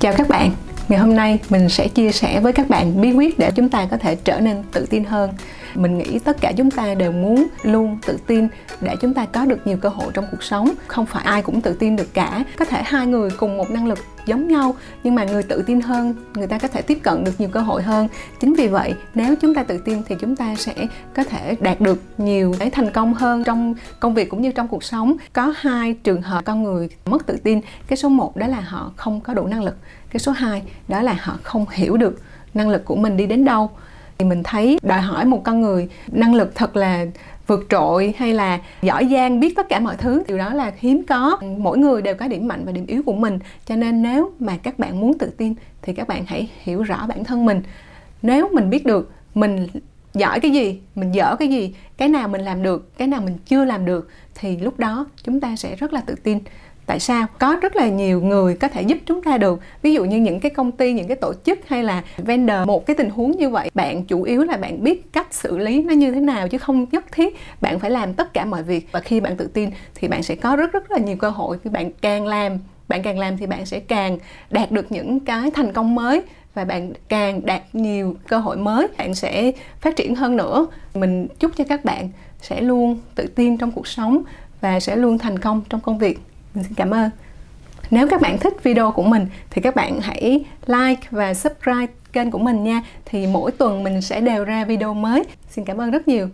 Chào các bạn, ngày hôm nay mình sẽ chia sẻ với các bạn bí quyết để chúng ta có thể trở nên tự tin hơn mình nghĩ tất cả chúng ta đều muốn luôn tự tin để chúng ta có được nhiều cơ hội trong cuộc sống. Không phải ai cũng tự tin được cả. Có thể hai người cùng một năng lực giống nhau, nhưng mà người tự tin hơn, người ta có thể tiếp cận được nhiều cơ hội hơn. Chính vì vậy, nếu chúng ta tự tin thì chúng ta sẽ có thể đạt được nhiều cái thành công hơn trong công việc cũng như trong cuộc sống. Có hai trường hợp con người mất tự tin. Cái số 1 đó là họ không có đủ năng lực. Cái số 2 đó là họ không hiểu được năng lực của mình đi đến đâu thì mình thấy đòi hỏi một con người năng lực thật là vượt trội hay là giỏi giang, biết tất cả mọi thứ. Điều đó là hiếm có. Mỗi người đều có điểm mạnh và điểm yếu của mình. Cho nên nếu mà các bạn muốn tự tin thì các bạn hãy hiểu rõ bản thân mình. Nếu mình biết được mình giỏi cái gì, mình dở cái gì, cái nào mình làm được, cái nào mình chưa làm được, thì lúc đó chúng ta sẽ rất là tự tin tại sao? Có rất là nhiều người có thể giúp chúng ta được. Ví dụ như những cái công ty, những cái tổ chức hay là vendor, một cái tình huống như vậy, bạn chủ yếu là bạn biết cách xử lý nó như thế nào chứ không nhất thiết bạn phải làm tất cả mọi việc. Và khi bạn tự tin thì bạn sẽ có rất rất là nhiều cơ hội khi bạn càng làm. Bạn càng làm thì bạn sẽ càng đạt được những cái thành công mới và bạn càng đạt nhiều cơ hội mới. Bạn sẽ phát triển hơn nữa. Mình chúc cho các bạn sẽ luôn tự tin trong cuộc sống và sẽ luôn thành công trong công việc mình xin cảm ơn. Nếu các bạn thích video của mình thì các bạn hãy like và subscribe kênh của mình nha. Thì mỗi tuần mình sẽ đều ra video mới. Xin cảm ơn rất nhiều.